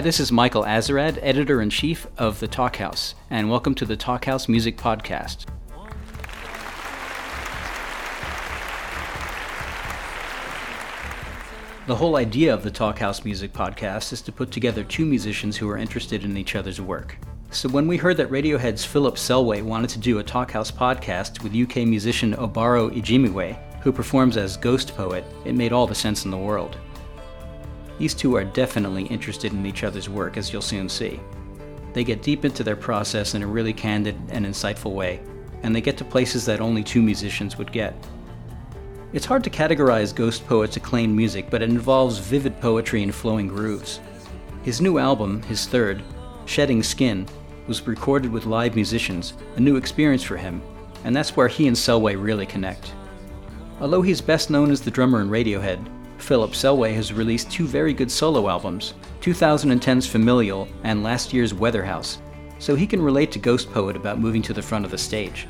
Hi, this is Michael Azerrad, editor in chief of The Talkhouse, and welcome to the Talkhouse Music Podcast. The whole idea of the Talkhouse Music Podcast is to put together two musicians who are interested in each other's work. So when we heard that Radiohead's Philip Selway wanted to do a Talkhouse podcast with UK musician Obaro Ejimiwe, who performs as Ghostpoet, it made all the sense in the world. These two are definitely interested in each other's work, as you'll soon see. They get deep into their process in a really candid and insightful way, and they get to places that only two musicians would get. It's hard to categorize Ghostpoet's acclaimed music, but it involves vivid poetry and flowing grooves. His new album, his third, Shedding Skin, was recorded with live musicians, a new experience for him, and that's where he and Selway really connect. Although he's best known as the drummer in Radiohead, Philip Selway has released two very good solo albums 2010's Familial and last year's Weatherhouse, so he can relate to Ghostpoet about moving to the front of the stage.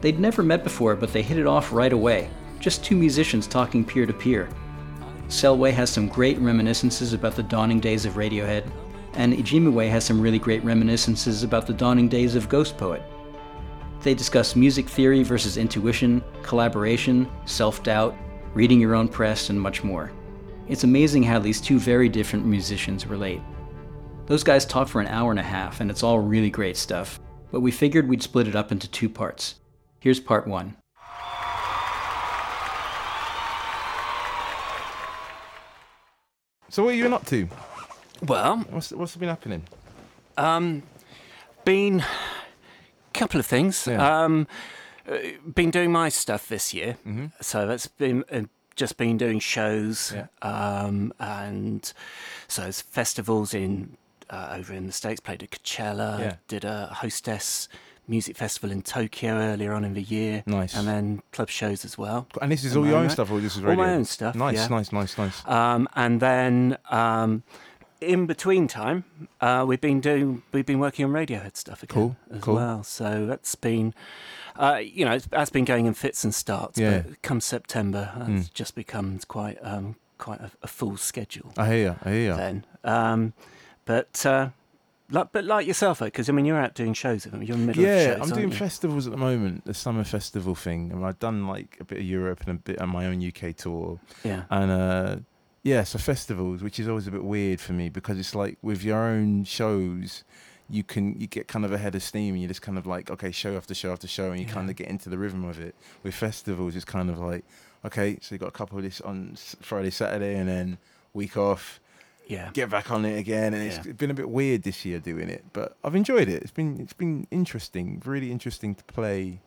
They'd never met before, but they hit it off right away, just two musicians talking peer to peer. Selway has some great reminiscences about the dawning days of Radiohead, and Ejimiwe has some really great reminiscences about the dawning days of Ghostpoet. They discuss music theory versus intuition, collaboration, self doubt, reading your own press, and much more. It's amazing how these two very different musicians relate. Those guys talk for an hour and a half, and it's all really great stuff, but we figured we'd split it up into two parts. Here's part one. So what are you up to? Well, What's what's been happening? um, been a couple of things. Yeah. Um, been doing my stuff this year, Mm-hmm. so that's been uh, just been doing shows, Yeah. um, and so it's festivals in uh, over in the states. Played at Coachella. Yeah. Did a hostess music festival in Tokyo earlier on in the year. Nice. and then club shows as well. And this is all your own stuff, or this is All radio? my own stuff, Nice, yeah. nice, nice, nice. Um, and then um, in between time, uh, we've been doing we've been working on Radiohead stuff again Cool, as cool. well. So that's been, uh, you know, it's, that's been going in fits and starts. Yeah. But come September, uh, Mm. it just becomes quite um, quite a, a full schedule. I hear you. I hear you. Then, um, but. Uh, like, but like yourself, because I mean, you're out doing shows. You're in the middle of Yeah, shows. I'm doing you? festivals at the moment. The summer festival thing, and I've done like a bit of Europe and a bit on my own UK tour. Yeah, And uh, yeah, so festivals, which is always a bit weird for me because it's like with your own shows, you can you get kind of ahead of steam and you just kind of like okay, show after show after show, and you Yeah. kind of get into the rhythm of it. With festivals, it's kind of like okay, so you got a couple of this on Friday, Saturday, and then week off. yeah, Get back on it again, and it's been a bit weird this year doing it, but I've enjoyed it. It's been it's been interesting, really interesting to play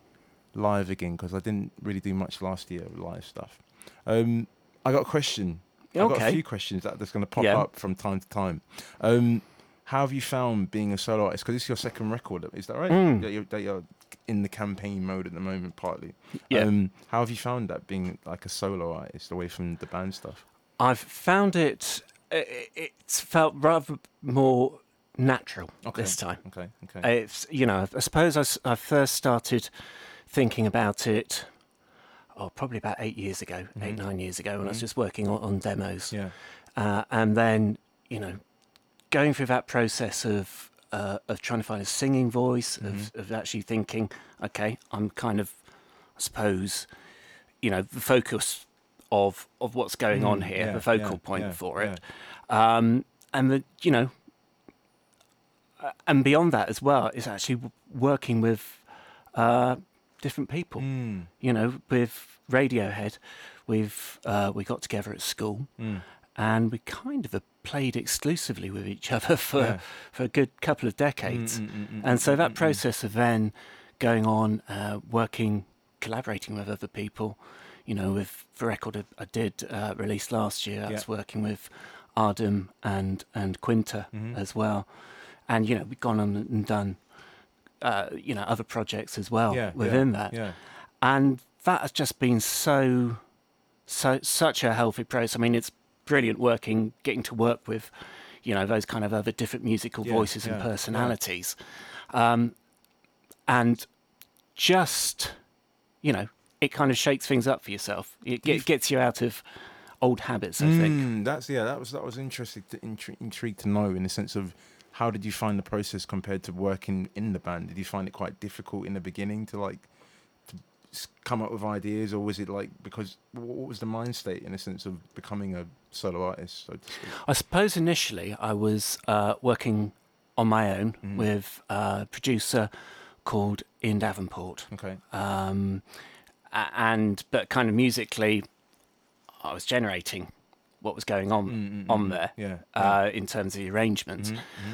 live again because I didn't really do much last year with live stuff. Um, I got a question. I've got a few questions that that's going to pop Yeah. up from time to time. Um, how have you found being a solo artist? Because this is your second record, is that right? Mm. That, you're, that you're in the campaign mode at the moment, partly. yeah. Um, how have you found that being like a solo artist away from the band stuff? I've found it. i- It's felt rather more natural Okay. this time. Okay, okay. It's you know I suppose I first started thinking about it. Oh, probably about eight years ago, eight Mhm. nine years ago, when I was Mhm. just working on, on demos, yeah, uh, and then you know going through that process of uh, of trying to find a singing voice, of, Mhm. of actually thinking, okay, I'm kind of, I suppose, you know, the focus of of what's going on Mm, here, yeah, the focal yeah, point yeah, for it, um, and the you know, uh, and beyond that as well is actually working with uh, different people. Mm, You know, with Radiohead, we've uh, we got together at school. Mm, and we kind of have played exclusively with each other for yeah. for a good couple of decades. Mm, mm, mm, mm, And so mm, that mm, process of then going on, uh, working, collaborating with other people, you know, with the record I- did uh, release last year, I was working with Adem and and Quinta Mhm. as well, and you know we've gone on and done, uh, you know, other projects as well Yeah, within that, Yeah. and that has just been so, so such a healthy process. I mean, it's brilliant working, getting to work with, you know, those kind of other different musical Yeah, voices yeah, and yeah. personalities, um, and just, you know, it kind of shakes things up for yourself. It get, gets you out of old habits. I mm, think that's yeah. That was that was interesting. To, intri- intrigued to know in the sense of how did you find the process compared to working in the band? Did you find it quite difficult in the beginning to like to come up with ideas, or was it like because what was the mind state in the sense of becoming a solo artist? So I suppose initially I was uh, working on my own mm. with a producer called Ian Davenport. Okay. Um, and but kind of musically, I was generating what was going on mm-hmm. on there yeah, uh, in terms of the arrangements. Mm-hmm, mm-hmm.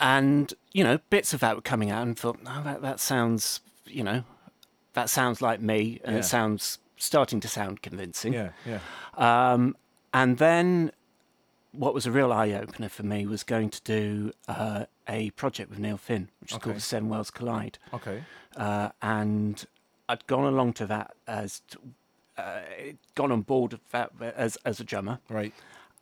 And, you know, bits of that were coming out and thought, oh, that, that sounds, you know, that sounds like me and yeah. it sounds starting to sound convincing. Yeah, yeah. Um, and then what was a real eye opener for me was going to do uh, a project with Neil Finn, which is okay. called Seven Worlds Collide. Okay. Uh, and I'd gone along to that as uh, gone on board that as as a drummer. Right.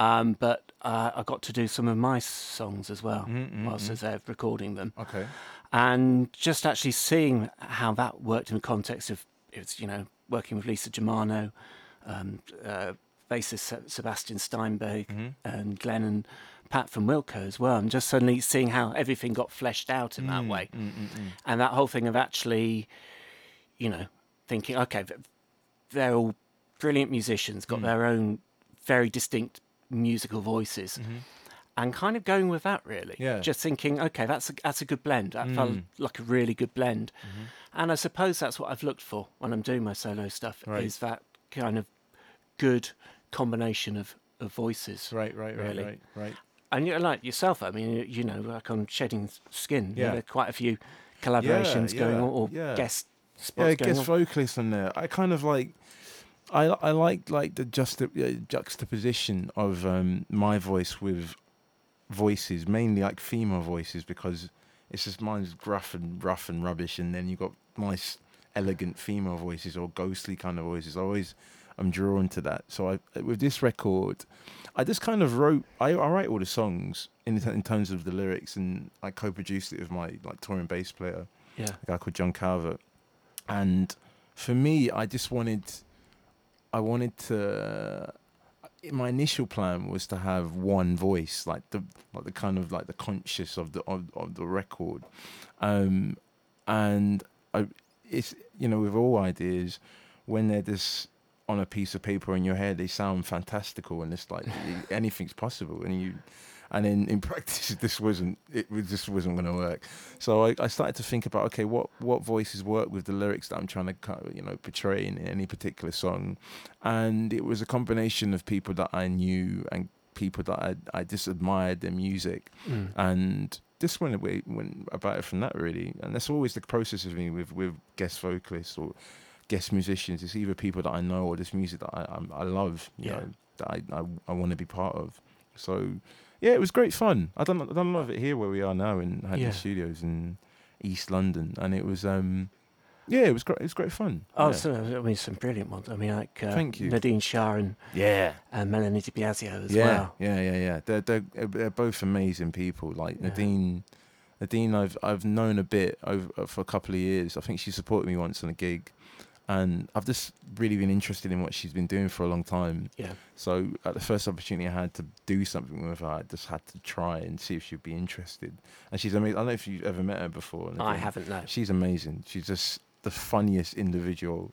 Um, but uh, I got to do some of my songs as well mm-hmm, mm-hmm whilst mm-hmm. I was recording them. Okay. And just actually seeing how that worked in the context of it's you know working with Lisa Germano, um, uh, bassist Sebastian Steinberg, mm-hmm. and Glenn and Pat from Wilco as well, and just suddenly seeing how everything got fleshed out in that mm, way, mm, mm, mm. and that whole thing of actually, you know, thinking, okay, they're all brilliant musicians, got mm. their own very distinct musical voices. Mm-hmm. And kind of going with that, really. Yeah. Just thinking, okay, that's a, that's a good blend. That felt like a really good blend. Mm-hmm. And I suppose that's what I've looked for when I'm doing my solo stuff right. is that kind of good combination of, of voices. Right, right, really. right, right, right. And you like yourself, I mean, you know, like on Shedding Skin, yeah. there are quite a few collaborations yeah, going on or yeah. guest spots yeah, guest vocalists on there. I kind of like I I like like the juxta- juxtaposition of um, my voice with voices, mainly like female voices, because it's just mine's gruff and rough and rubbish, and then you've got nice, elegant female voices or ghostly kind of voices. I always I'm drawn to that. So I with this record, I just kind of wrote. I, I write all the songs in in terms of the lyrics, and I co-produced it with my like touring bass player, yeah, a guy called John Calvert, and for me, I just wanted I wanted to. My initial plan was to have one voice, like the like the kind of like the conscious of the of, of the record, um, and I, it's you know with all ideas, when they're just on a piece of paper in your head, they sound fantastical, and it's like anything's possible, and you and in, in practice this wasn't it just wasn't going to work so I, I started to think about okay what what voices work with the lyrics that i'm trying to you know portray in any particular song and it was a combination of people that i knew and people that i, I just admired their music mm. and this went away went about it from that really and that's always the process of me with with guest vocalists or guest musicians it's either people that i know or this music that i i, I love you yeah. know that i i, I want to be part of so yeah, it was great fun. I don't I don't love it here where we are now in Hackney yeah. Studios in East London, and it was um yeah, it was great. It was great fun. Oh, yeah. so I mean, some brilliant ones. I mean, like uh, thank you, Nadine Shah and yeah, and Melanie De Biasio as yeah, well. Yeah, yeah, yeah. They're they're they're both amazing people. Like yeah. Nadine, Nadine, I've I've known a bit over for a couple of years. I think she supported me once on a gig, and I've just really been interested in what she's been doing for a long time. Yeah. So at the first opportunity I had to do something with her, I just had to try and see if she'd be interested. And she's amazing. I don't know if you've ever met her before. I haven't. No. She's amazing. She's just the funniest individual,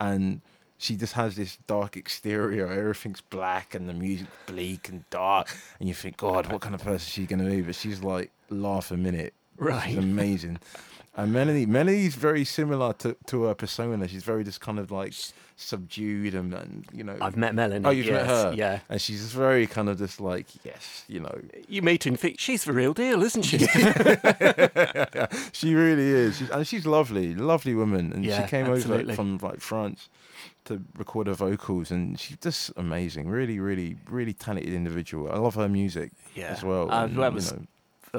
and she just has this dark exterior. Everything's black and the music bleak and dark, and you think, God, what kind of person is she going to be? But she's like laugh a minute. Right. She's amazing. And Melanie, Melanie's very similar to, to her persona. She's very just kind of like subdued and, and you know. I've met Melanie. Oh, you've yes, met her, yeah. And she's just very kind of just like yes, you know. You meet her and think she's the real deal, isn't she? she really is, she's, and she's lovely, lovely woman. And yeah, she came absolutely. over from like France to record her vocals, and she's just amazing. Really, really, really talented individual. I love her music yeah. as well. Uh, and, was, know,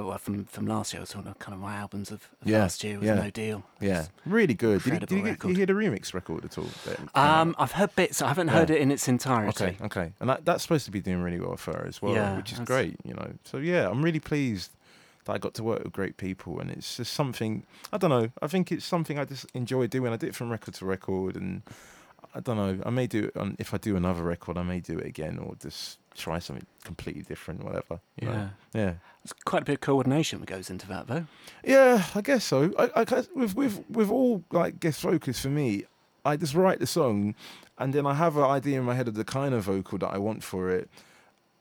well, from from last year. I was on kind of my albums of, of yeah, last year was yeah. no deal. Yeah, really good. Did, you, did you, get, did you hear the remix record at all? Um, I've heard bits. I haven't yeah. heard it in its entirety. Okay, okay, and that, that's supposed to be doing really well for her as well, yeah, which is great. You know, so yeah, I'm really pleased that I got to work with great people, and it's just something I don't know. I think it's something I just enjoy doing. I did it from record to record, and I don't know. I may do it on, if I do another record. I may do it again, or just try something completely different, whatever. Yeah, yeah. It's quite a bit of coordination that goes into that, though. Yeah, I guess so. I, I with with with all like guest vocals for me, I just write the song, and then I have an idea in my head of the kind of vocal that I want for it,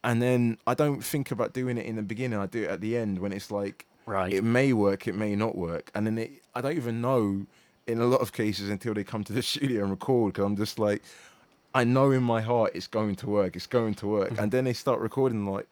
and then I don't think about doing it in the beginning. I do it at the end when it's like, right, it may work, it may not work, and then it, I don't even know in a lot of cases until they come to the studio and record because I'm just like, I know in my heart it's going to work, it's going to work, and mm-hmm. then they start recording like,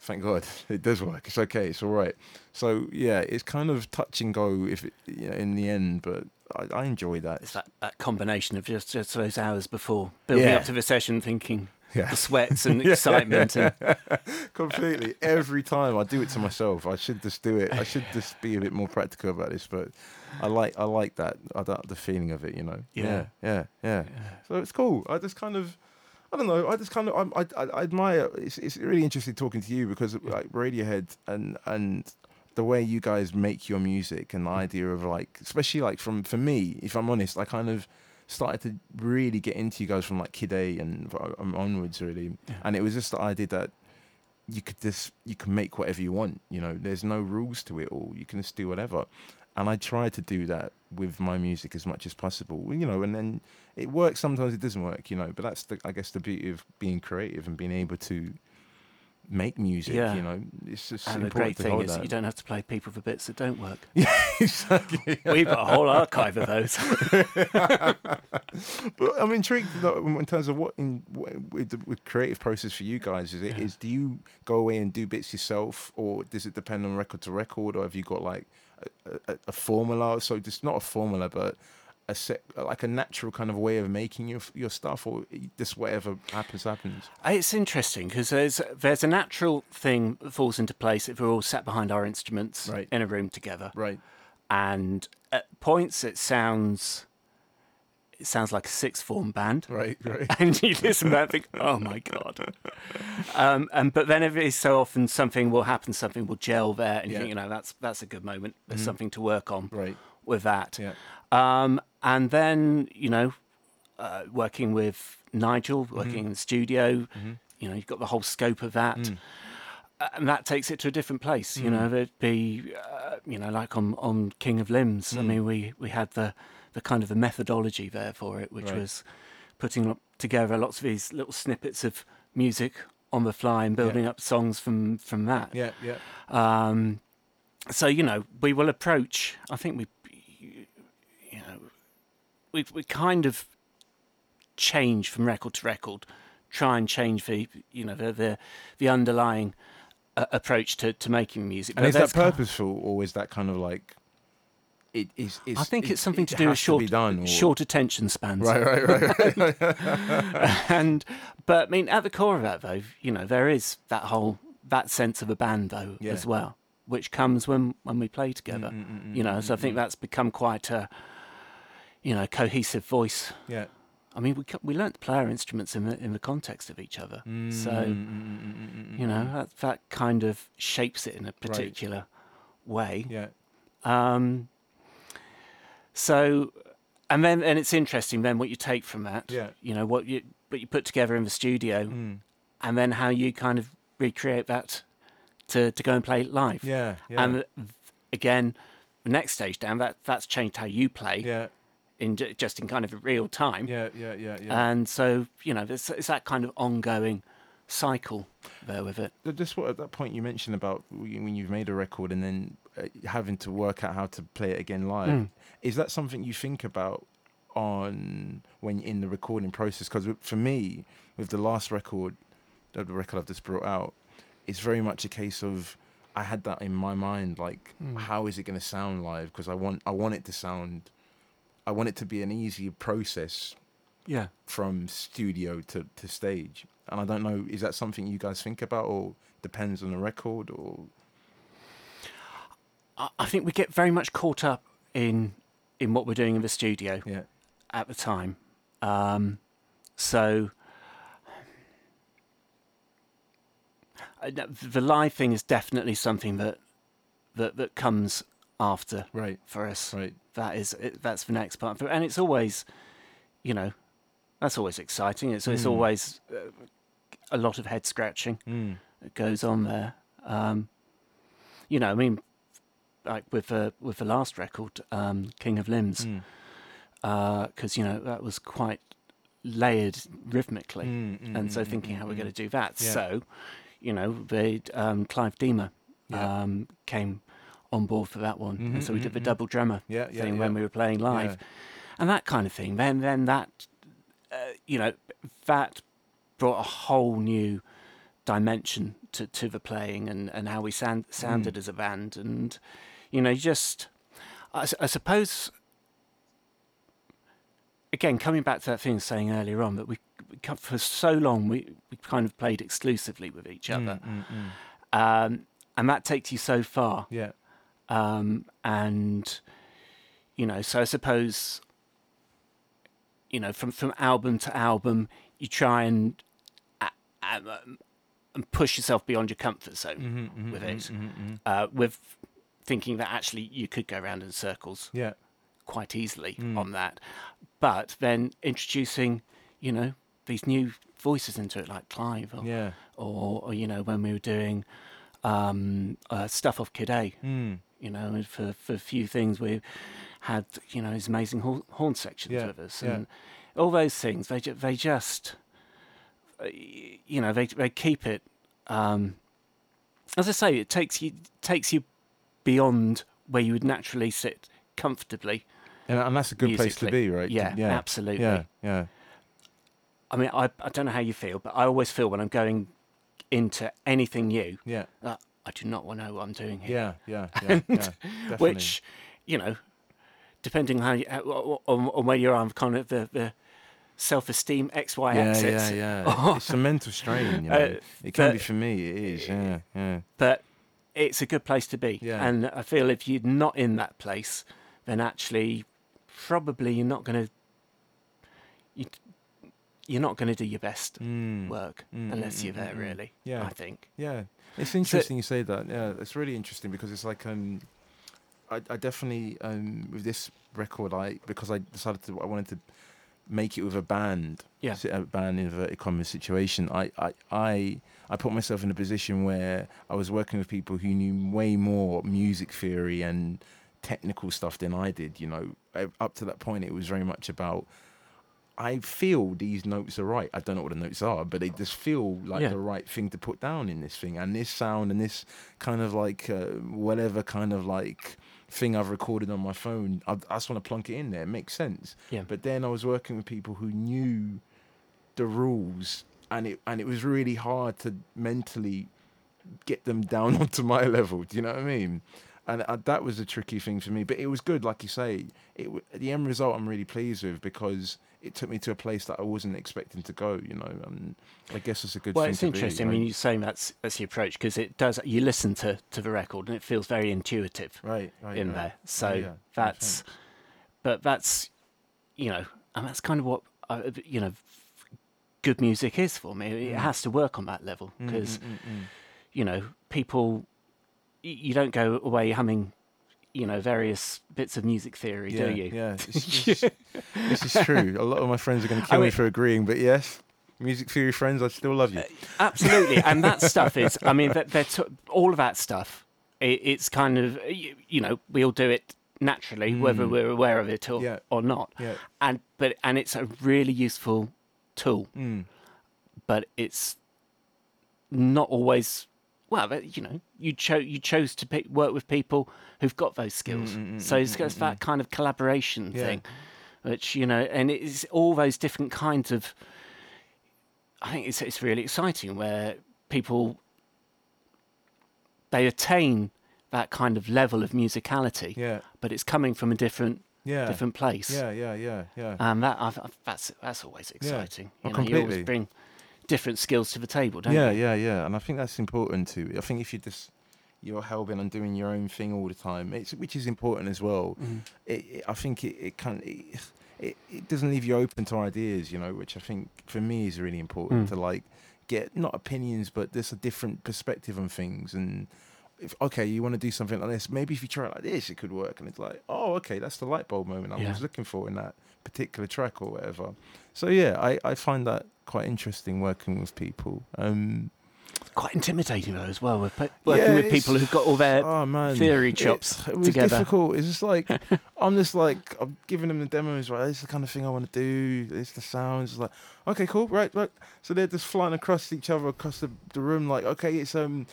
thank God it does work, it's okay, it's all right. So yeah, it's kind of touch and go if it, you know, in the end, but I, I enjoy that. It's that, that combination of just, just those hours before building yeah. up to the session, thinking yeah. the sweats and excitement. and... Completely. Every time I do it to myself. I should just do it. I should just be a bit more practical about this, but I like I like that. I like the feeling of it. You know. Yeah. Yeah. Yeah. yeah. So it's cool. I just kind of. I don't know. I just kind of I, I, I admire. It's, it's really interesting talking to you because like Radiohead and and the way you guys make your music and the mm. idea of like, especially like from for me, if I'm honest, I kind of started to really get into you guys from like Kid A and um, onwards, really. Yeah. And it was just the idea that you could just you can make whatever you want. You know, there's no rules to it all. You can just do whatever. And I try to do that with my music as much as possible. You know, and then it works. Sometimes it doesn't work. You know, but that's the I guess the beauty of being creative and being able to make music. Yeah. You know, it's just and the great thing is that. you don't have to play people for bits that don't work. Yeah, exactly. We've got a whole archive of those. but I'm intrigued in terms of what in with the with creative process for you guys. Is it yeah. is do you go away and do bits yourself, or does it depend on record to record, or have you got like a, a, a formula? So just not a formula, but a set, like a natural kind of way of making your your stuff, or just whatever happens happens? It's interesting because there's there's a natural thing that falls into place if we're all sat behind our instruments right. in a room together, right? And at points it sounds it sounds like a sixth form band, right? Right. And you listen to that and think, oh my god. Um, and but then every so often something will happen, something will gel there, and yeah. you think, you know, that's that's a good moment. There's mm-hmm. something to work on, right? With that. Yeah. Um, and then you know, uh, working with Nigel, working mm-hmm. in the studio, mm-hmm. you know, you've got the whole scope of that. Mm. And that takes it to a different place, you mm. know. There'd be, uh, you know, like on, on King of Limbs. I mm. mean, we, we had the, the kind of the methodology there for it, which right. was putting together lots of these little snippets of music on the fly and building yeah. up songs from from that. Yeah, yeah. Um, so you know, we will approach. I think we we we kind of change from record to record, try and change the you know the the, the underlying uh, approach to, to making music. And but is that purposeful, or is that kind of like? It is. I think it's, it's something it to do with short, done, short attention spans. Right, right, right. and but I mean, at the core of that, though, you know, there is that whole that sense of a band, though, yeah. as well, which comes when when we play together. Mm, mm, mm, you know, so I think that's become quite a you know, cohesive voice. Yeah. I mean, we we learnt to play our instruments in the in the context of each other. Mm, so, mm, you know, that that kind of shapes it in a particular right. way. Yeah. Um. So, and then and it's interesting then what you take from that. Yeah. You know what you what you put together in the studio, mm. and then how you kind of recreate that to to go and play live. Yeah. yeah. And again, the next stage down that that's changed how you play. Yeah in just in kind of real time. Yeah, yeah, yeah, yeah. And so you know, it's, it's that kind of ongoing cycle there with it. Just what at that point you mentioned about when you've made a record and then uh, having to work out how to play it again live. Mm. Is that something you think about on when in the recording process? Because for me, with the last record, the record I've just brought out, it's very much a case of I had that in my mind, like mm. how is it going to sound live? Because I want I want it to sound I want it to be an easy process. Yeah. From studio to, to stage. And I don't know, is that something you guys think about or depends on the record or I think we get very much caught up in in what we're doing in the studio yeah. at the time. Um, so uh, the live thing is definitely something that that that comes after right for us right that is that's the next part and it's always you know that's always exciting. It's it's Mm. always uh, a lot of head scratching Mm. that goes on there. Um, you know, I mean, like with the with the last record, um, King of Limbs, Mm. because you know that was quite layered rhythmically, Mm, mm, and so mm, thinking mm, how we're mm. going to do that. Yeah. So, you know, the um, Clive Deamer Yeah. um, came on board for that one, and Mhm, so we mhm, did the mhm. double drummer Yeah, yeah, thing yeah. when we were playing live, and that kind of thing. Then, then that, uh, you know, that brought a whole new dimension to, to the playing and, and how we sound, sounded as a band, and you know, just I suppose. Again, coming back to that thing saying earlier on, that we, we for so long we, we kind of played exclusively with each other, Mm, mm, mm. um, and that takes you so far Yeah. Um, and you know, so I suppose you know, from from album to album, you try and uh, um, and push yourself beyond your comfort zone Mhm, mhm, with it, mhm, mhm. uh, with thinking that actually you could go around in circles Yeah. quite easily Mm. on that, but then introducing, you know, these new voices into it, like Clive, or, Yeah. or, or you know, when we were doing um, uh, stuff off Kid A, Mm. You know, for for a few things we had, you know, his amazing horn, horn sections Yeah, with us, yeah. and all those things. They ju- they just, uh, you know, they they keep it. Um, as I say, it takes you takes you beyond where you would naturally sit comfortably. And, and that's a good place to be, right? Yeah, yeah. absolutely. Yeah. Yeah. I mean, I I don't know how you feel, but I always feel when I'm going into anything new, Yeah. that I do not want to know what I'm doing here. Yeah. Yeah. Yeah. yeah. Definitely. which you know depending on how you, uh, on, on where you're on kind of the, the self-esteem xy Yeah, axis yeah, yeah. it's a mental strain. You know? Uh, it can be for me. It is. Yeah, yeah. but it's a good place to be Yeah. and i feel if you're not in that place then actually probably you're not going to you, you're not going to do your best Mm. work Mm, unless mm, you're there mm, mm. really Yeah. i think Yeah, it's interesting you say that. Yeah, it's really interesting because it's like um, I, I definitely um with this record I because I decided to I wanted to make it with a band. Yeah. A band in inverted commas situation. I I I I put myself in a position where I was working with people who knew way more music theory and technical stuff than I did. You know, up to that point, it was very much about. I feel these notes are right. I don't know what the notes are, but they just feel like Yeah. the right thing to put down in this thing. And this sound and this kind of like uh, whatever kind of like thing I've recorded on my phone, I, I just want to plunk it in there. It makes sense. Yeah. But then I was working with people who knew the rules, and it and it was really hard to mentally get them down onto my level. Do you know what I mean? And that was a tricky thing for me. But it was good, like you say. It the end result I'm really pleased with because it took me to a place that I wasn't expecting to go. You know, and I guess it's a good. well thing it's to be, interesting i mean you're saying that's that's the approach because it does you listen to to the record and it feels very intuitive right, right, in right. there. So yeah, that's, but that's, you know, and that's kind of what uh, you know, good music is for me. It Mm. has to work on that level Mm, because mm, mm, mm. you know people, you don't go away humming, you know, various bits of music theory, yeah, do you? Yeah, this, this, this is true. A lot of my friends are going to kill I me for agreeing, but yes, music theory friends, I still love you. Absolutely, and that stuff is. I mean, that they're t- all of that stuff. It, it's kind of you, you know we all do it naturally, whether Mm. we're aware of it or Yeah. or not. Yeah. And but and it's a really useful tool, Mm. but it's not always. Well, but, you know, you chose you chose to pick, work with people who've got those skills, Mm, mm, mm, so it's, it's mm, that kind of collaboration Yeah. thing, which you know, and it's all those different kinds of. I think it's it's really exciting where people they attain that kind of level of musicality, Yeah, but it's coming from a different yeah, different place. yeah, yeah, yeah, yeah. And that I've, I've, that's that's always exciting. Oh, You, know, you always bring different skills to the table, don't yeah, you? yeah, yeah, yeah. and I think that's important too. I think if you just you're hell bent on doing your own thing all the time, it's which is important as well. Mhm. It, it, I think it, it can it, it it doesn't leave you open to ideas, you know, which I think for me is really important Mm. to like get not opinions, but there's a different perspective on things and. If, okay, you want to do something like this, maybe if you try it like this, it could work. And it's like, oh, okay, that's the light bulb moment I Yeah. was looking for in that particular track or whatever. So yeah, I, I find that quite interesting working with people. Um, Quite intimidating though as well. With pe- working Yeah, with people who've got all their oh man, theory chops it, was together. difficult. It's just like I'm just like I'm giving them the demos. Right, this is the kind of thing I want to do. It's the sounds. It's like okay, cool, right, right. So they're just flying across each other across the, the room. Like okay, it's um.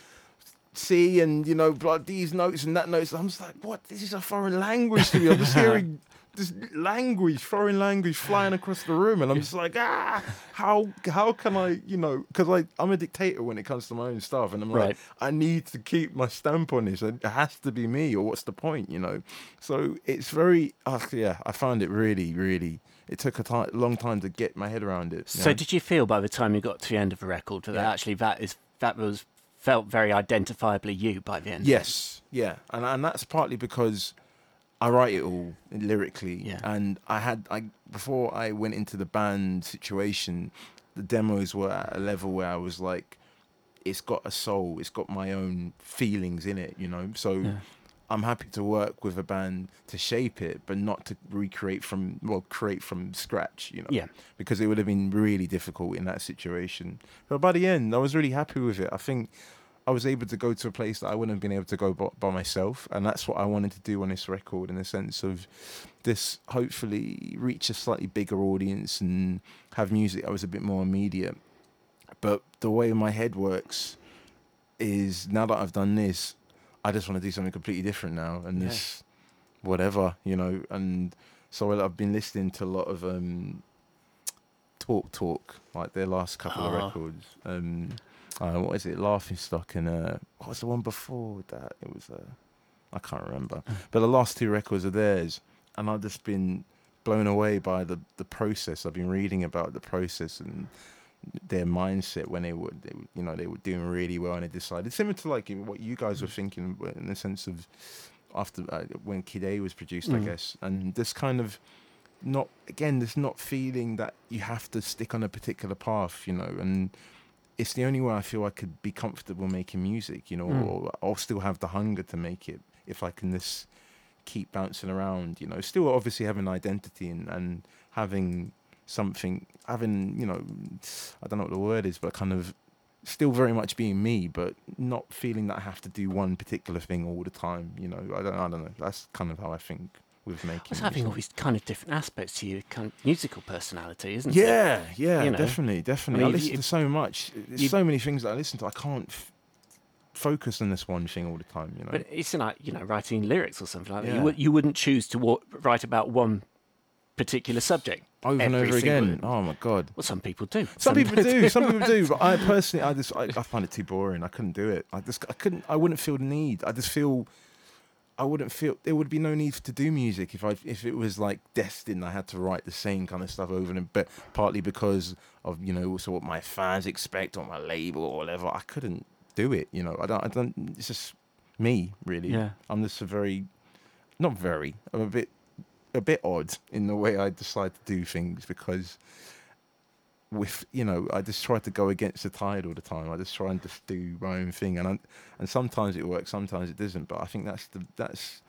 C and you know like these notes and that notes. I'm just like, what? This is a foreign language to me. I'm just hearing this language, foreign language flying across the room, and I'm just like, ah, how how can I, you know, because like I'm a dictator when it comes to my own stuff, and I'm like, Right. I need to keep my stamp on this. It has to be me, or what's the point, you know? So it's very, uh, yeah, I found it really, really. It took a ti- long time to get my head around it. So know? did you feel by the time you got to the end of the record that Yeah. actually that is that was felt very identifiably you by the end? Yes, yeah, and and that's partly because I write it all lyrically, Yeah. and I had I before I went into the band situation, the demos were at a level where I was like, it's got a soul, it's got my own feelings in it, you know. So Yeah. I'm happy to work with a band to shape it, but not to recreate from well, create from scratch, you know Yeah. because it would have been really difficult in that situation. But by the end, I was really happy with it. I think I was able to go to a place that I wouldn't have been able to go by, by myself, and that's what I wanted to do on this record, in the sense of this hopefully reach a slightly bigger audience and have music that was a bit more immediate. But the way my head works is now that I've done this, I just want to do something completely different now, and Yeah. this whatever you know and so I've been listening to a lot of um, Talk Talk, like their last couple of Oh. records. Um, uh, what is it? Laughing Stock and uh, what was the one before that? It was uh, I can't remember. But the last two records are theirs, and I've just been blown away by the the process. I've been reading about the process and their mindset when they were, they, you know, they were doing really well and they decided similar to like what you guys were thinking in the sense of after uh, when Kid A was produced, I Mm. guess, and this kind of not again, this not feeling that you have to stick on a particular path, you know, and it's the only way I feel I could be comfortable making music, you know, Mm. or I'll still have the hunger to make it if I can just keep bouncing around, you know, still obviously having identity and, and having something, having, you know, I don't know what the word is, but kind of still very much being me, but not feeling that I have to do one particular thing all the time, you know, I don't, I don't know. That's kind of how I think with making It's having all these kind of different aspects to your kind of musical personality, isn't it? Yeah, yeah, You know? definitely, definitely. I, mean, if listen you- to so much. There's you- so many things that I listen to. I can't f- focus on this one thing all the time. You know. But it's like you know writing lyrics or something like that. You, Yeah. would, you wouldn't choose to wa- write about one particular subject. over and over again. single- Oh my god. Well, some people do. Some people do. Some people do. But I personally, I just, I, I find it too boring. I couldn't do it. I just, I couldn't. I wouldn't feel the need. I just feel. I wouldn't feel there would be no need to do music if I if it was like destined I had to write the same kind of stuff over and but partly because of you know also what my fans expect on my label or whatever I couldn't do it you know I don't I don't it's just me really Yeah. I'm just a very not very I'm a bit a bit odd in the way I decide to do things because with you know I just try to go against the tide all the time. I just try and just do my own thing, and I, and sometimes it works, sometimes it doesn't. But I think that's the that's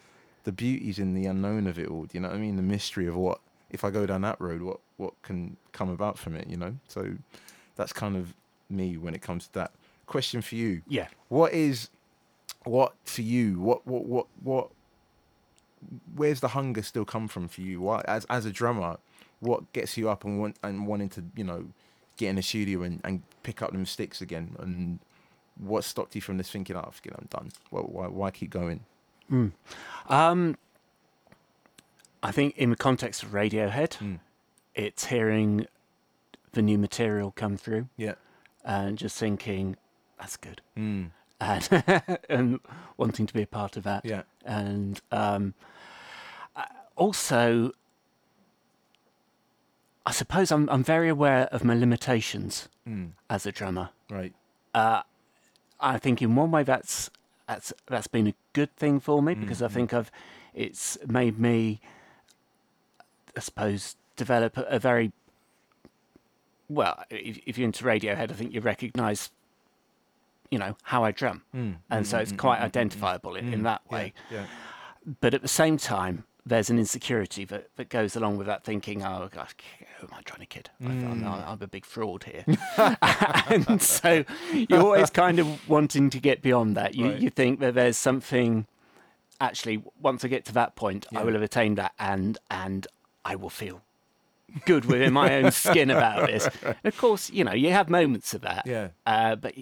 the beauties in the unknown of it all. Do you know what I mean? The mystery of what if I go down that road, what what can come about from it? You know. So that's kind of me when it comes to that. Question for you: Yeah. What is what for you? What what what what? Where's the hunger still come from for you? What as as a drummer? What gets you up and want and wanting to you know get in the studio and, and pick up them sticks again? And what stopped you from just thinking, "Oh, forget, it, I'm done." Well, why why keep going? Mm. Um, I think in the context of Radiohead, Mm. it's hearing the new material come through Yeah. and just thinking, that's good. Mm. And, and wanting to be a part of that. Yeah. And um, also, I suppose I'm, I'm very aware of my limitations Mm. as a drummer. Right. Uh, I think in one way that's that's that's been a good thing for me because I Mhm. think I've it's made me, I suppose, develop a, a very well. If, if you're into Radiohead, I think you recognise you know how I drum, Mm, and mm, so it's mm, quite mm, mm, identifiable in, in that way. Yeah. But at the same time, there's an insecurity that, that goes along with that thinking, oh, gosh, who am I trying to kid? I- I'm, Mm. I'm a big fraud here. and so you're always kind of wanting to get beyond that. You, Right. you think that there's something, actually, once I get to that point, I will have attained that and, and I will feel good within my own skin about this. And of course, you know, you have moments of that. Yeah. Uh, but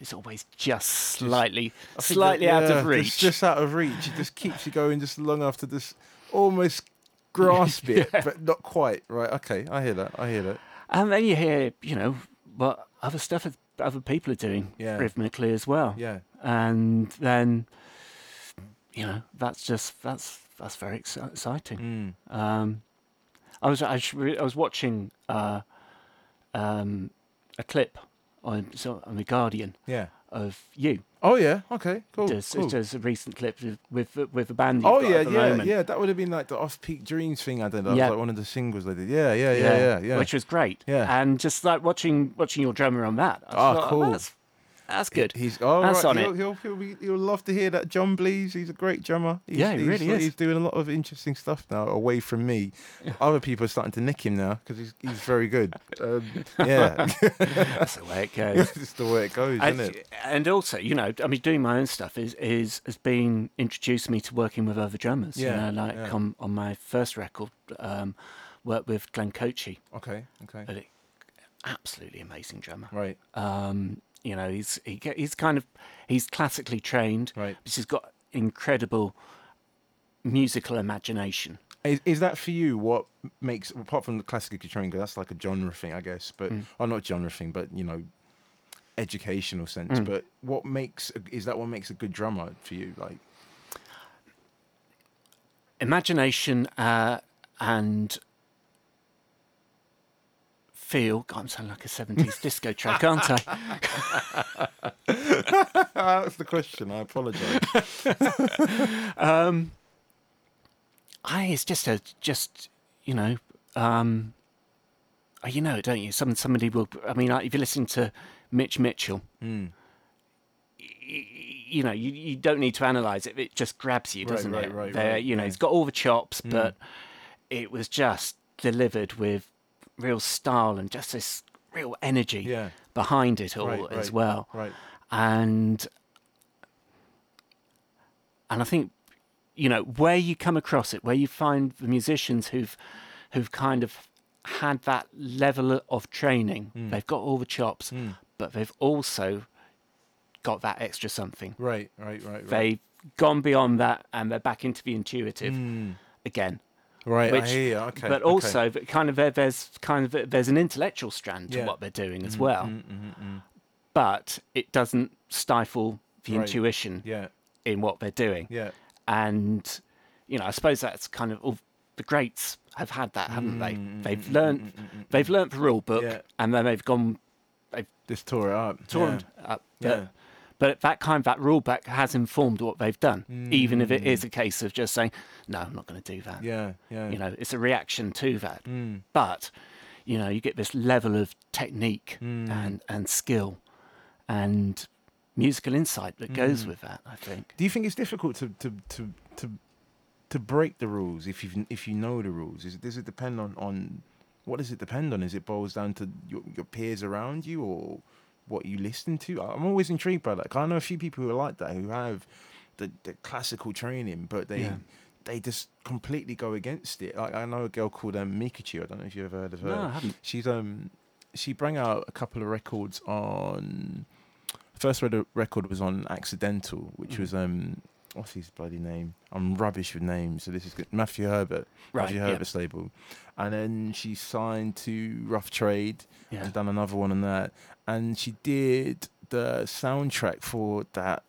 it's always just slightly, I think that- slightly out yeah, of reach. Just, just out of reach. It just keeps you going just long after this almost grasp it, but not quite. Right. Okay. I hear that. I hear that. And then you hear, you know, what other stuff other people are doing Yeah. rhythmically as well. Yeah. And then, you know, that's just that's that's very exciting. Mm. Um, I was I, was I was watching uh, um, a clip on so the Guardian Yeah. of you. Oh yeah. Okay. Cool. There's, cool. there's a recent clip with with, with the band. You've Oh yeah, yeah, moment. yeah. That would have been like the off-peak dreams thing. I did. That Yeah. was like one of the singles they did. Yeah, yeah, yeah, yeah, yeah. which was great. Yeah. and just like watching watching your drummer on that. I Ah, thought, cool. That's, that's good. He's oh, That's right. on he'll, it. He'll, he'll, be, he'll love to hear that. John Blease, he's a great drummer. He's, Yeah, he he's, really is. He's doing a lot of interesting stuff now away from me. Other people are starting to nick him now because he's he's very good. Um, yeah, That's the way it goes. it's the way it goes, and, isn't it? and also, you know, I mean, doing my own stuff is is has been introduced me to working with other drummers. Yeah, you know, like yeah. on on my first record, um, worked with Glenn Kotche, Okay, okay, absolutely amazing drummer. right, Um, you know, he's he, he's kind of he's classically trained, right. but he's got incredible musical imagination. Is, is that for you? What makes apart from the classical trained? that's like a genre thing, I guess. But Mm. or not genre thing, but you know, educational sense. Mm. But what makes is that what makes a good drummer for you? Like, imagination uh, and feel. God, I'm sounding like a 70s disco track, aren't I? that's the question. I apologize. Um, I it's just a just you know um, oh, you know it, don't you? Some somebody will. I mean, if you listen to Mitch Mitchell, Mm. you know you, you don't need to analyze it. It just grabs you, doesn't right, it? right, There, right, you know, he's got all the chops, Mm. but it was just delivered with real style and just this real energy Yeah. behind it all Right, as right. well. Right. and and I think you know where you come across it, where you find the musicians who've who've kind of had that level of training. Mm. They've got all the chops, Mm. but they've also got that extra something. Right. Right. Right. Right. They've gone beyond that, and they're back into the intuitive Mm. again. Right. Which- I hear you. Okay. but okay. also, kind of there- there's kind of there's an intellectual strand to Yeah. what they're doing as Mm, well, mm, mm, mm. but it doesn't stifle the Right. intuition Yeah. in what they're doing. Yeah. and you know, I suppose that's kind of all the greats have had that, haven't they? Mm, They've mm, learned, mm, mm, they've learned the rule book, Yeah. and then they've gone they've Just tore it up. torn up. But, Yeah. But that kind, of that rule book has informed what they've done, even if it Mm. a case of just saying, "No, I'm not going to do that." Yeah. Yeah. You know, it's a reaction to that. Mm. But you know, you get this level of technique Mm. and and skill and musical insight that goes Mm. with that. I think. Do you think it's difficult to to to to to break the rules if you if you know the rules? Is it, does it depend on on what does it depend on? Is it boils down to your, your peers around you or what you listen to? I'm always intrigued by that. I know a few people who are like that who have the, the classical training, but they Yeah. they just completely go against it. Like I know a girl called um, Micachu. I don't know if you've ever heard of her. No, I haven't. She's um she brought out a couple of records on first record was on Accidental, which Mhm. was um what's his bloody name? I'm rubbish with names, so this is good. Matthew Herbert, Right. Matthew Yeah. Herbert's label, and then she signed to Rough Trade yeah. and done another one on that, and she did the soundtrack for that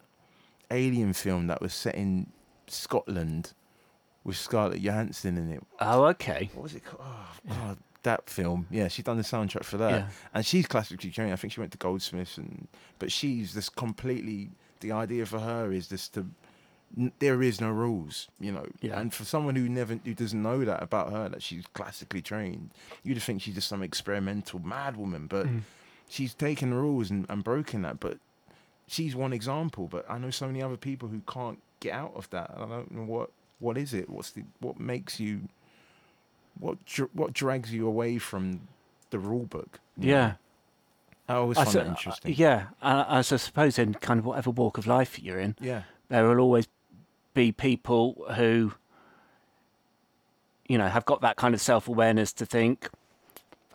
Alien film that was set in Scotland with Scarlett Johansson in it. Oh, okay. What was it called? Oh, God, that film. Yeah, she done the soundtrack for that Yeah. and she's classically trained. I think she went to Goldsmiths, and but she's just completely. The idea for her is just to. n- There is no rules, you know. Yeah. And for someone who never, who doesn't know that about her, that she's classically trained, you'd think she's just some experimental mad woman. But Mm. She's taken rules and, and broken that. But she's one example, but I know so many other people who can't get out of that. I don't know what what is it. What's the what makes you what dr- what drags you away from the rule book? Yeah. I always find that interesting. Uh, yeah, I, I suppose in kind of whatever walk of life you're in, yeah, there will always be people who, you know, have got that kind of self awareness to think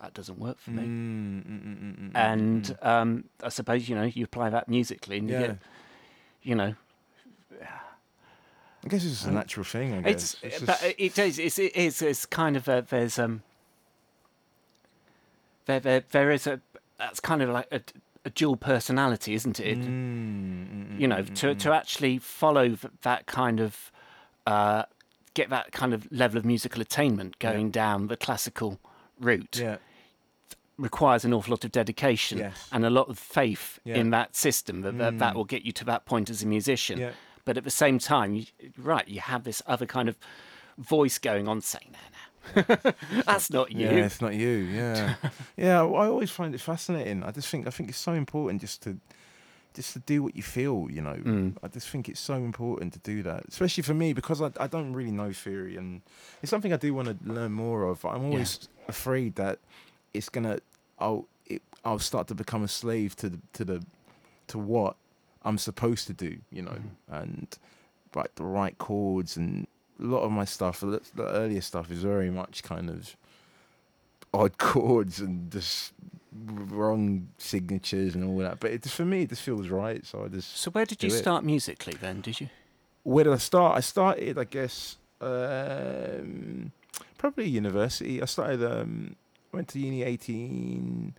that doesn't work for me. Mm, mm, mm, mm, mm, and mm. um, I suppose you know you apply that musically, and yeah. you get, you know, I guess it's a natural thing. I guess. it's, It's but just- it is it's, it is it's kind of a there's um there there there is a that's kind of like a, a dual personality, isn't it? Mm, mm, mm, you know, mm, to mm, to actually follow that kind of uh, get that kind of level of musical attainment going down the classical route yeah, requires an awful lot of dedication Yes. and a lot of faith Yeah. in that system that, that that Mm. will get you to that point as a musician. yeah. But at the same time, you, right, you have this other kind of voice going on saying, "No, no, that's not you." Yeah, it's not you. Yeah, yeah. I always find it fascinating. I just think I think it's so important just to just to do what you feel. You know, Mm. I just think it's so important to do that, especially for me because I I don't really know theory and it's something I do want to learn more of. I'm always afraid that it's gonna I'll it, I'll start to become a slave to the to the to what I'm supposed to do. You know, and like the right chords and a lot of my stuff, the the earlier stuff is very much kind of odd chords and just wrong signatures and all that. But it for me, it just feels right. So I just. So where did you it. start musically then? Did you? Where did I start? I started, I guess, um, probably university. I started, um, went to uni 18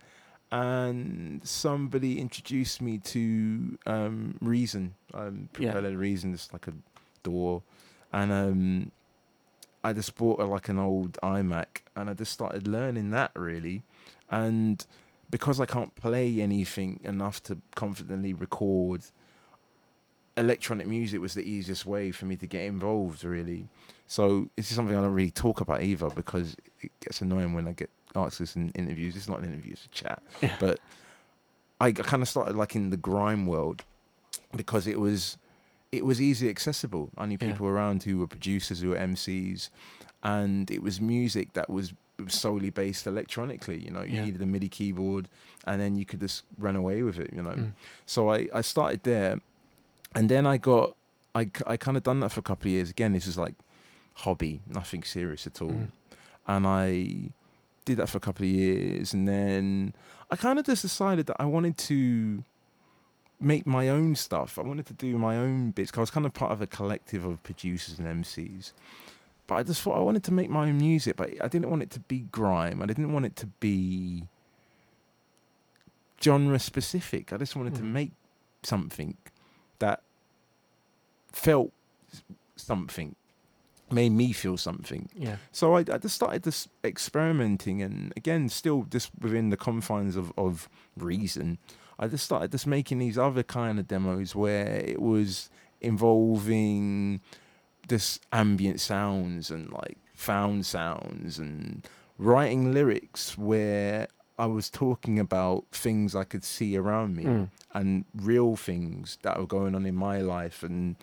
and somebody introduced me to um, Reason. Um, Yeah. Propeller Reason, it's like a DAW. And um, I just bought a, like an old iMac and I just started learning that really. And because I can't play anything enough to confidently record, electronic music was the easiest way for me to get involved really. So this is something I don't really talk about either because it gets annoying when I get this in interviews. It's not an interview, it's a chat. Yeah. But I kind of started like in the grime world because it was it was easily accessible. I knew Yeah. people around who were producers, who were MCs, and it was music that was solely based electronically. You know, you Yeah. needed a MIDI keyboard, and then you could just run away with it. You know, Mm. so I I started there, and then I got I I kind of done that for a couple of years. Again, this is like hobby, nothing serious at all, Mm. and I did that for a couple of years, and then I kind of just decided that I wanted to make my own stuff. I wanted to do my own bits I was kind of part of a collective of producers and MCs. But I just thought I wanted to make my own music, but I didn't want it to be grime. I didn't want it to be genre specific. I just wanted to Mm. make something that felt something, made me feel something. Yeah. So I, I just started this experimenting, and again, still just within the confines of, of reason. I just started just making these other kind of demos where it was involving this ambient sounds and like found sounds and writing lyrics where I was talking about things I could see around me Mm. and real things that were going on in my life and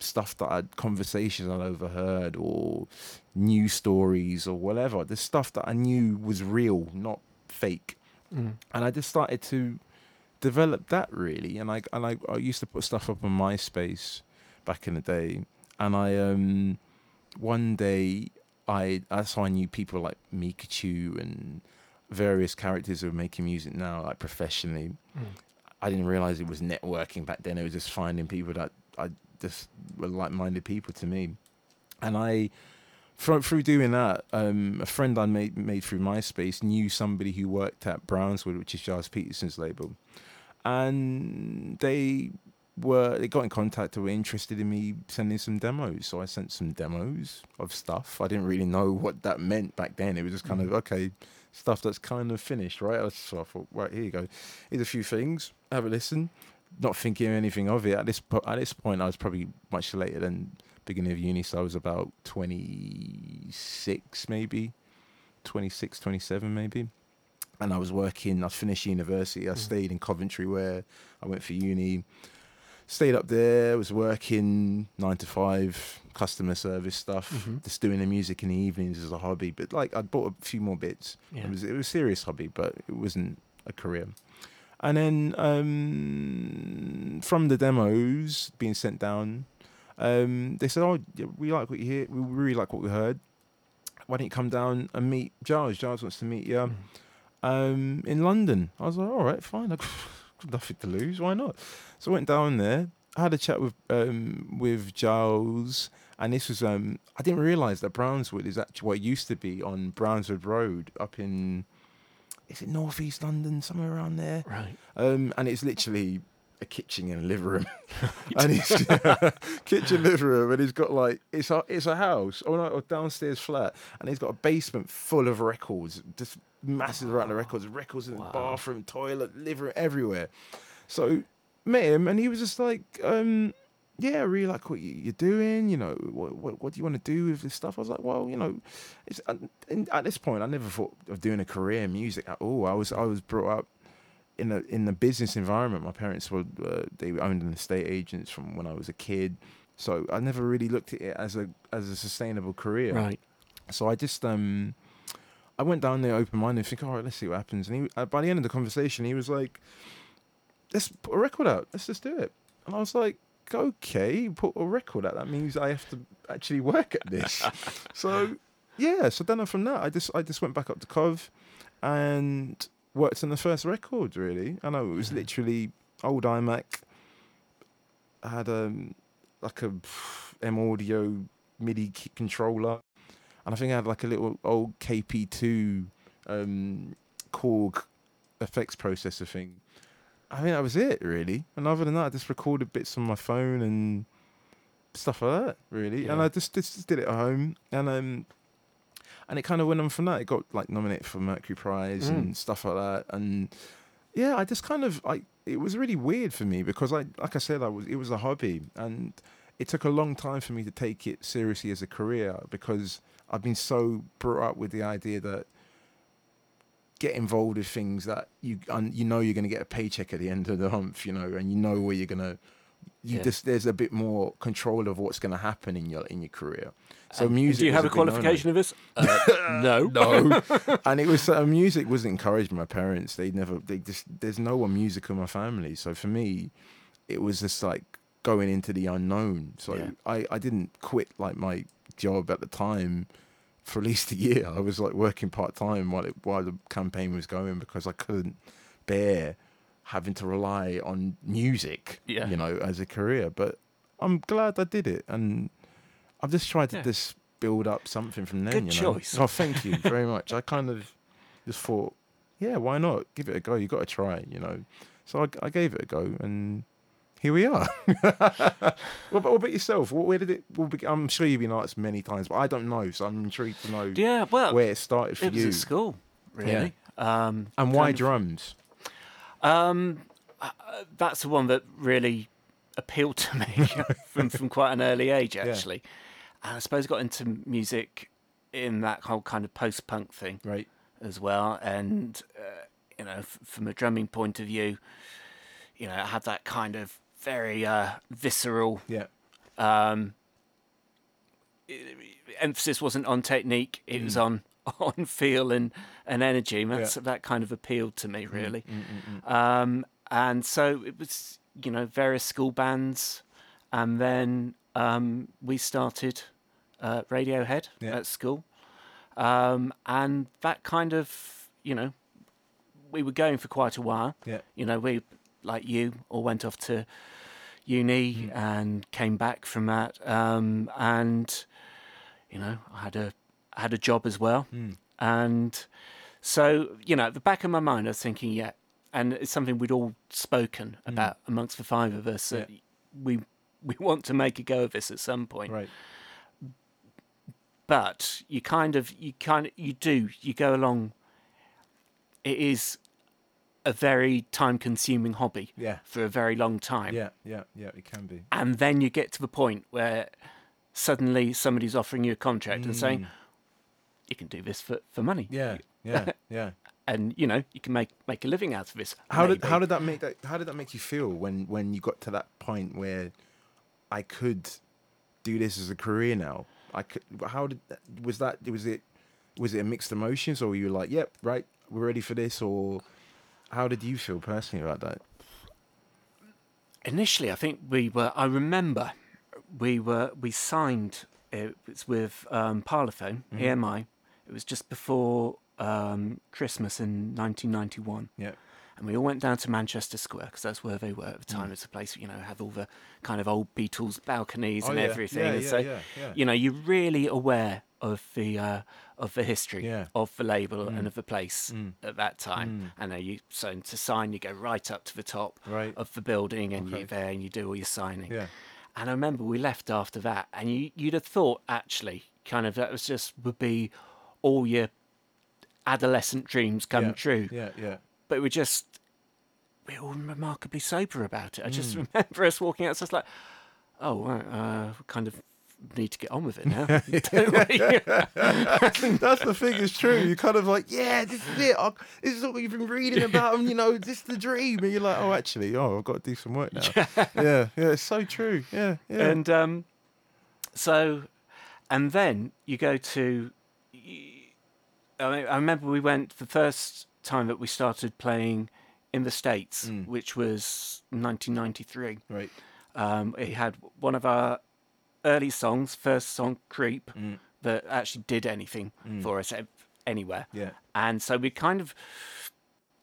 stuff that I'd conversations I'd overheard or news stories or whatever. The stuff that I knew was real, not fake. Mm. And I just started to develop that really. And I and I, I used to put stuff up on MySpace back in the day. And I um one day I that's how I knew people like Micachu and various characters who are making music now, like professionally. Mm. I didn't realize it was networking back then. It was just finding people that I just were like-minded people to me, and I, through, through doing that, um, a friend I made made through MySpace knew somebody who worked at Brownswood, which is Gilles Peterson's label, and they were they got in contact. They were interested in me sending some demos, so I sent some demos of stuff. I didn't really know what that meant back then. It was just kind of okay, stuff that's kind of finished, right? So I thought, right here you go. Here's a few things. Have a listen. Not thinking anything of it at this po- at this point. I was probably much later than beginning of uni, so I was about 26 maybe, 26, 27 maybe. And I was working. I finished university. I Mm. stayed in Coventry where I went for uni, stayed up there, was working nine to five, customer service stuff, Mm-hmm. just doing the music in the evenings as a hobby. But like I bought a few more bits. Yeah. It was it was a serious hobby, but it wasn't a career. And then um, from the demos being sent down, um, they said, "Oh, we like what you hear. We really like what we heard. Why don't you come down and meet Gilles? Gilles wants to meet you Mm. um, in London." I was like, "All right, fine. I've got nothing to lose. Why not?" So I went down there. I had a chat with um, with Gilles, and this was um, I didn't realise that Brownswood is actually what used to be on Brownswood Road up in is it North East London somewhere around there? Right. Um, and it's literally a kitchen and a living room, and it's kitchen living room, and he's got like it's a it's a house or a downstairs flat, and he's got a basement full of records, just massive amount of records, records in Wow. the bathroom, toilet, living room, everywhere. So met him, and he was just like, um, "Yeah, I really like what you- you're doing. You know, what, what what do you want to do with this stuff?" I was like, "Well, you know, it's and at this point, I never thought of doing a career in music at all. I was I was brought up in a in the business environment. My parents were uh, they owned an estate agents from when I was a kid, so I never really looked at it as a as a sustainable career. Right. So I just um I went down there open minded, and think, all right, let's see what happens. And he uh, by the end of the conversation, he was like, "Let's put a record out. Let's just do it." And I was like. Okay, put a record out. That means I have to actually work at this. so, yeah. So then from that, I just I just went back up to Cov, and worked on the first record. Really, I know it was literally old iMac. I had um like a M Audio MIDI controller, and I think I had like a little old KP2 um, Korg effects processor thing. I think that was it really. And other than that, I just recorded bits on my phone and stuff like that. Really, and I just, just did it at home, and um, and it kind of went on from that. It got like nominated for Mercury Prize Mm. and stuff like that, and yeah, I just kind of like it was really weird for me because I like I said I was it was a hobby and it took a long time for me to take it seriously as a career because I've been so brought up with the idea that get involved with things that you un, you know you're going to get a paycheck at the end of the month, you know, and you know where you're going to you Yeah. just there's a bit more control of what's going to happen in your in your career. So And- music Do you have a qualification of this? Uh, no. No, and it was uh, music wasn't encouraged by my parents. They never, they just there's no one musical in my family. So for me, it was just like going into the unknown. So Yeah. I I didn't quit like my job at the time for at least a year. I was like working part time while it, while the campaign was going because I couldn't bear having to rely on music, Yeah. you know, as a career. But I'm glad I did it, and I've just tried to Yeah. just build up something from then. Good you know? choice. Oh, thank you very much. I kind of just thought, yeah, why not? Give it a go. You got to try, you know. So I, I gave it a go, and here we are. what, about, what about yourself? Where did it? Well, be- I'm sure you've been asked many times, but I don't know. So I'm intrigued to know Yeah, well, where it started for it was you at school, really. Um, and why kind of- drums. Um, uh, that's the one that really appealed to me from from quite an early age, actually. And I suppose got into music in that whole kind of post punk thing Right. as well. And uh, you know, f- from a drumming point of view, you know, I had that kind of very uh, visceral Yeah. um, emphasis wasn't on technique; it was on on feel and, and energy. And that's, that kind of appealed to me, really. Mm, Um, and so it was, you know, various school bands, and then um, we started uh, Radiohead Yeah. at school, um, and that kind of, you know, we were going for quite a while. Yeah. You know, we like you all went off to uni Mm. and came back from that, um, and you know, I had a I had a job as well, Mm. and so you know, at the back of my mind, I was thinking, yeah, and it's something we'd all spoken about amongst the five of us. That we we want to make a go of this at some point, Right. but you kind of you kind of you do you go along. It is a very time consuming hobby Yeah. for a very long time. Yeah. Yeah. Yeah. It can be. And then you get to the point where suddenly somebody's offering you a contract and saying, Mm. you can do this for, for money. Yeah. Yeah. Yeah. and you know you can make make a living out of this. How maybe. did how did that make that how did that make you feel when when you got to that point where I could do this as a career now? I could. How did that, was that? Was it was it a mixed emotions, or were you like, yep, right, we're ready for this, or how did you feel personally about that? Initially, I think we were. I remember we were we signed. It was with um, Parlophone Mhm. EMI. It was just before um, Christmas in 1991. Yeah. And we all went down to Manchester Square because that's where they were at the time. Mm. It's a place you know have all the kind of old Beatles balconies Oh, and yeah. everything. Yeah, and yeah, so yeah, you know you're really aware of the uh, of the history of the label Mm. and of the place Mm. at that time. Mm. And uh, you so to sign, you go right up to the top Right. of the building, and Okay. you're there and you do all your signing. Yeah. And I remember we left after that, and you you'd have thought actually kind of that was just would be all your adolescent dreams come yeah. true Yeah. Yeah. But we just we were all remarkably sober about it. I just Mm. remember us walking out, just like, oh, uh, kind of need to get on with it now? That's the thing. It's true. You're kind of like, yeah, this is it. I, this is what you've been reading about, and you know, this is the dream. And you're like, oh, actually, oh, I've got to do some work now. yeah, yeah, it's so true. Yeah, yeah. and um, so, and then you go to. I, mean, I remember we went the first time that we started playing in the states, Mm. which was 1993. right. Um, it had one of our early songs, first song, "Creep." Mm. that actually did anything Mm. for us anywhere. Yeah. And so we kind of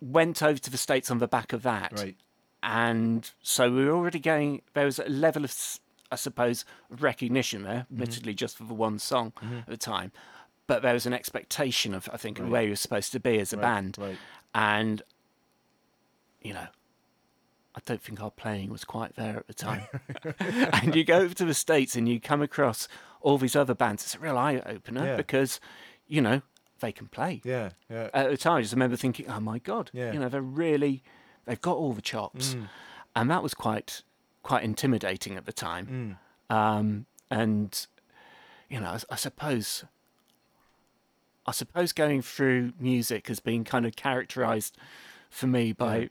went over to the States on the back of that. Right. And so we were already going, there was a level of, I suppose, recognition there, Mm-hmm. admittedly just for the one song at the time. But there was an expectation of, I think, Right. where you were supposed to be as a right, band. Right. And, you know, I don't think our playing was quite there at the time. and you go over to the States and you come across all these other bands. It's a real eye opener Yeah. because, you know, they can play. Yeah. Yeah. At the time, I just remember thinking, oh my God, Yeah. you know, they're really, they've got all the chops. Mm. And that was quite, quite intimidating at the time. Mm. Um, and, you know, I, I suppose, I suppose going through music has been kind of characterized for me by,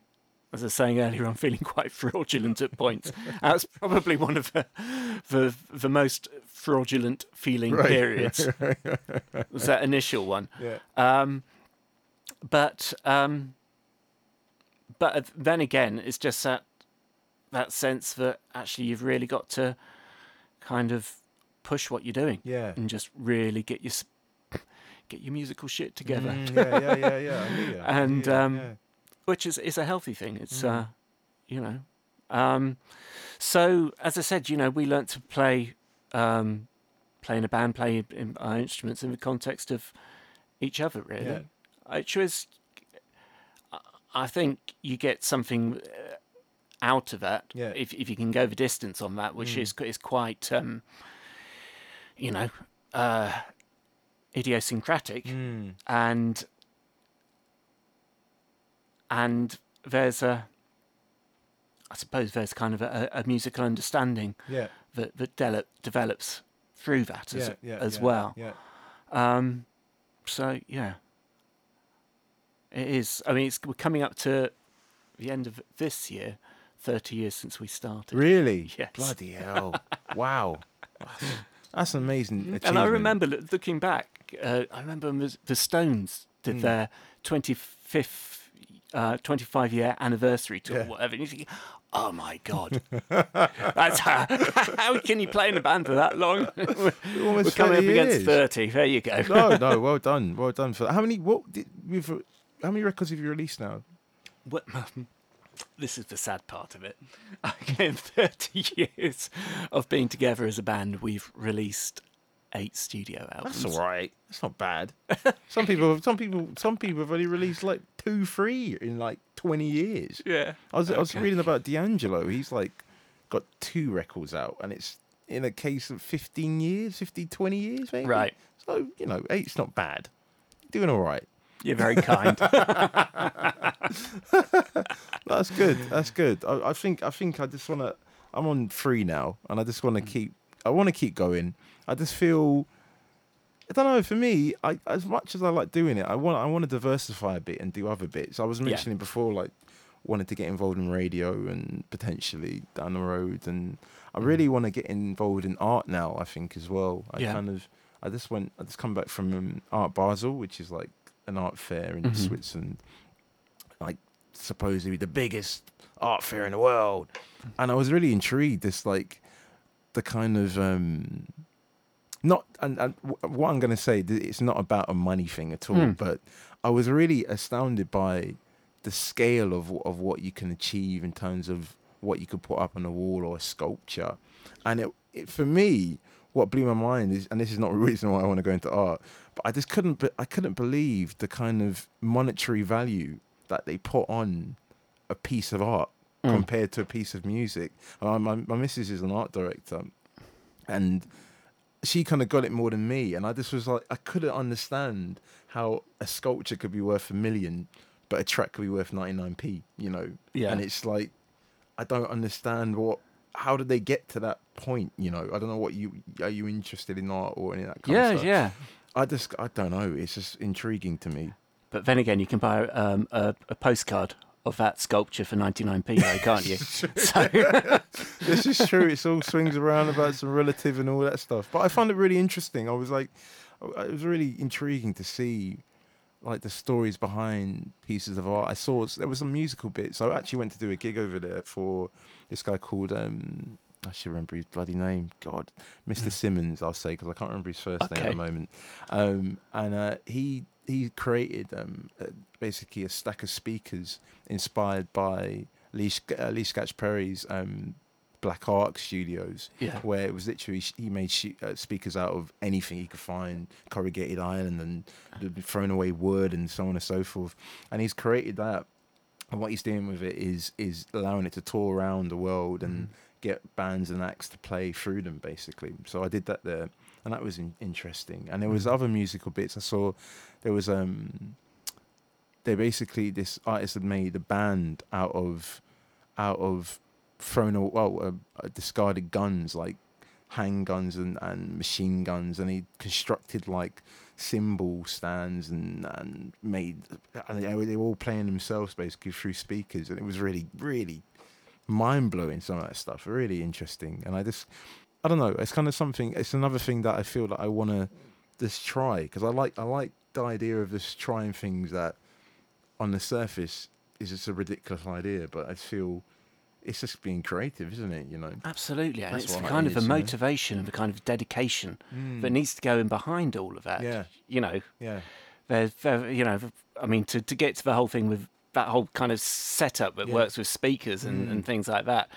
as I was saying earlier, I'm feeling quite fraudulent at points. That's probably one of the, the, the most fraudulent feeling Right. periods, was that initial one. Yeah. Um, but um, but then again, it's just that that sense that actually you've really got to kind of push what you're doing Yeah. and just really get your get your musical shit together, Mm, yeah. Yeah. Yeah. Yeah. I hear ya, I And, ya, um, yeah. which is is a healthy thing. It's Mm. uh, you know, um, so as I said, you know, we learnt to play um, play in a band, play in our instruments in the context of each other, really. Yeah. Which was, I think, you get something uh, out of that Yeah. if if you can go the distance on that, which Mm. is is quite, um, you know, uh, idiosyncratic Mm. and and there's a I suppose there's kind of a, a musical understanding Yeah. that that de- develops through that as Yeah. Yeah. as yeah, well. Um, so yeah, it is. I mean, it's we're coming up to the end of this year, thirty years since we started. Really? Yes. Bloody hell! wow. That's, amazing achievement. And I remember looking back. Uh, I remember the, Stones did Mm. their twenty fifth, uh, twenty five year anniversary tour, Yeah. whatever. And you think, oh my god, that's how, how can you play in a band for that long? we're, we're coming up 30 against years. thirty. There you go. no, no, well done, well done for that. How many? What? Did, how many records have you released now? What- this is the sad part of it. Okay, in 30 years of being together as a band, we've released eight studio albums. That's all right. That's not bad. some people, some people, some people have only released like two, three in like twenty years. Yeah. I was, I was reading about D'Angelo. He's like got two records out, and it's in a case of 15 years, 15, 20 years, maybe. Right. So you know, eight's not bad. Doing all right. You're very kind. That's good. That's good. I, I think. I think. I just want to. I'm on three now, and I just want to keep. I want to keep going. I just feel. I don't know. For me, I, as much as I like doing it, I want I want to diversify a bit and do other bits. I was mentioning yeah. before, like wanted to get involved in radio and potentially down the road, and I mm. really want to get involved in art now. I think as well. I yeah. kind of I just went. I just come back from um, Art Basel, which is like an art fair in mm-hmm. Switzerland, like supposedly the biggest art fair in the world, and I was really intrigued. This like the kind of um, not and, and what I'm going to say, it's not about a money thing at all. Mm. But I was really astounded by the scale of of what you can achieve in terms of what you could put up on a wall or a sculpture, and it, it for me, what blew my mind is, and this is not the reason why I want to go into art, but I just couldn't, I couldn't believe the kind of monetary value that they put on a piece of art mm. compared to a piece of music. Uh, my my missus is an art director, and she kind of got it more than me, and I just was like, I couldn't understand how a sculpture could be worth a million, but a track could be worth ninety nine p. You know, yeah. And it's like, I don't understand what. How did they get to that point? You know, I don't know what you are you interested in art or any of that kind yeah, of stuff. Yeah, yeah. I just I don't know. It's just intriguing to me. But then again, you can buy um, a, a postcard of that sculpture for 99p, though, can't you? so. this is true. It's all swings around about some relative and all that stuff. But I found it really interesting. I was like, it was really intriguing to see like the stories behind pieces of art. I saw there was some musical bits. I actually went to do a gig over there for this guy called um, I should remember his bloody name. God, Mr. Hmm. Simmons, I'll say because I can't remember his first okay. name at the moment. Um, and uh, he he created um, uh, basically a stack of speakers inspired by Lee, uh, Lee Scratch Perry's um, Black Ark Studios, yeah. where it was literally he made uh, speakers out of anything he could find, corrugated iron and thrown away wood and so on and so forth. And he's created that, and what he's doing with it is is allowing it to tour around the world and mm. get bands and acts to play through them, basically. So I did that there, and that was in- interesting. And there was mm. other musical bits I saw. There was um, they basically this artist had made a band out of out of thrown all well uh, uh, discarded guns like handguns and, and machine guns and he constructed like cymbal stands and and made and they, they were all playing themselves basically through speakers and it was really really mind blowing some of that stuff really interesting. And I just I don't know it's kind of something it's another thing that I feel that I want to just try because I like I like the idea of just trying things that on the surface is just a ridiculous idea but I feel it's just being creative, isn't it? You know, absolutely, and it's kind of a motivation and a kind of dedication mm. that needs to go in behind all of that. Yeah, you know, yeah. There's, you know, I mean, to to get to the whole thing with that whole kind of setup that yeah. works with speakers and, mm. and things like that.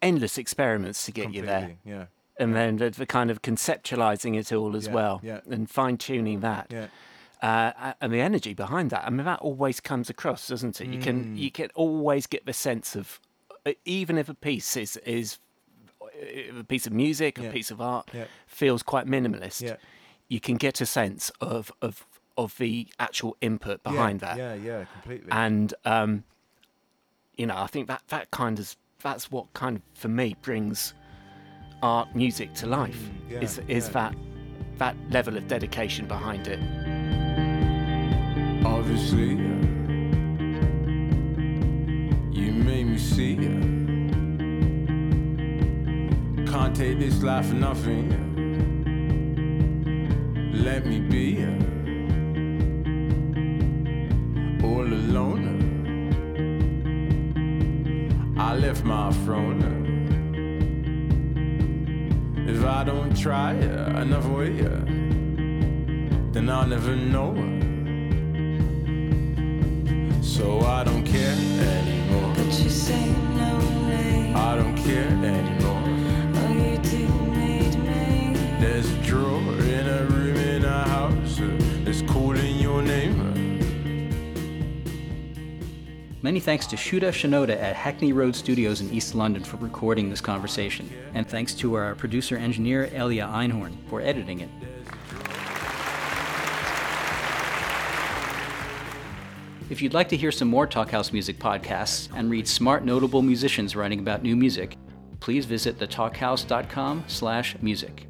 Endless experiments to get Completely, you there. Yeah. And then the, the, kind of conceptualizing it all as yeah, well, yeah. and fine tuning that. Uh, and the energy behind that. I mean, that always comes across, doesn't it? You can mm. you can always get the sense of uh, even if a piece is is a piece of music, yeah. a piece of art yeah. feels quite minimalist. Yeah. You can get a sense of of of the actual input behind that. Yeah, yeah, completely. And um, you know, I think that that kind of that's what kind of for me brings art music to life. Mm, is is that that level of dedication behind it obviously. You made me see. Can't take this life for nothing. Let me be all alone. I left my throne. If I don't try another way, then I'll never know. So I don't care anymore. But you say no way. I don't care anymore. Oh, you do need me. There's a drawer in a room in a house uh, that's calling your name. Many thanks to Shuda Shinoda at Hackney Road Studios in East London for recording this conversation. And thanks to our producer engineer Elia Einhorn for editing it. If you'd like to hear some more Talkhouse Music podcasts and read smart, notable musicians writing about new music, please visit thetalkhouse.com/music.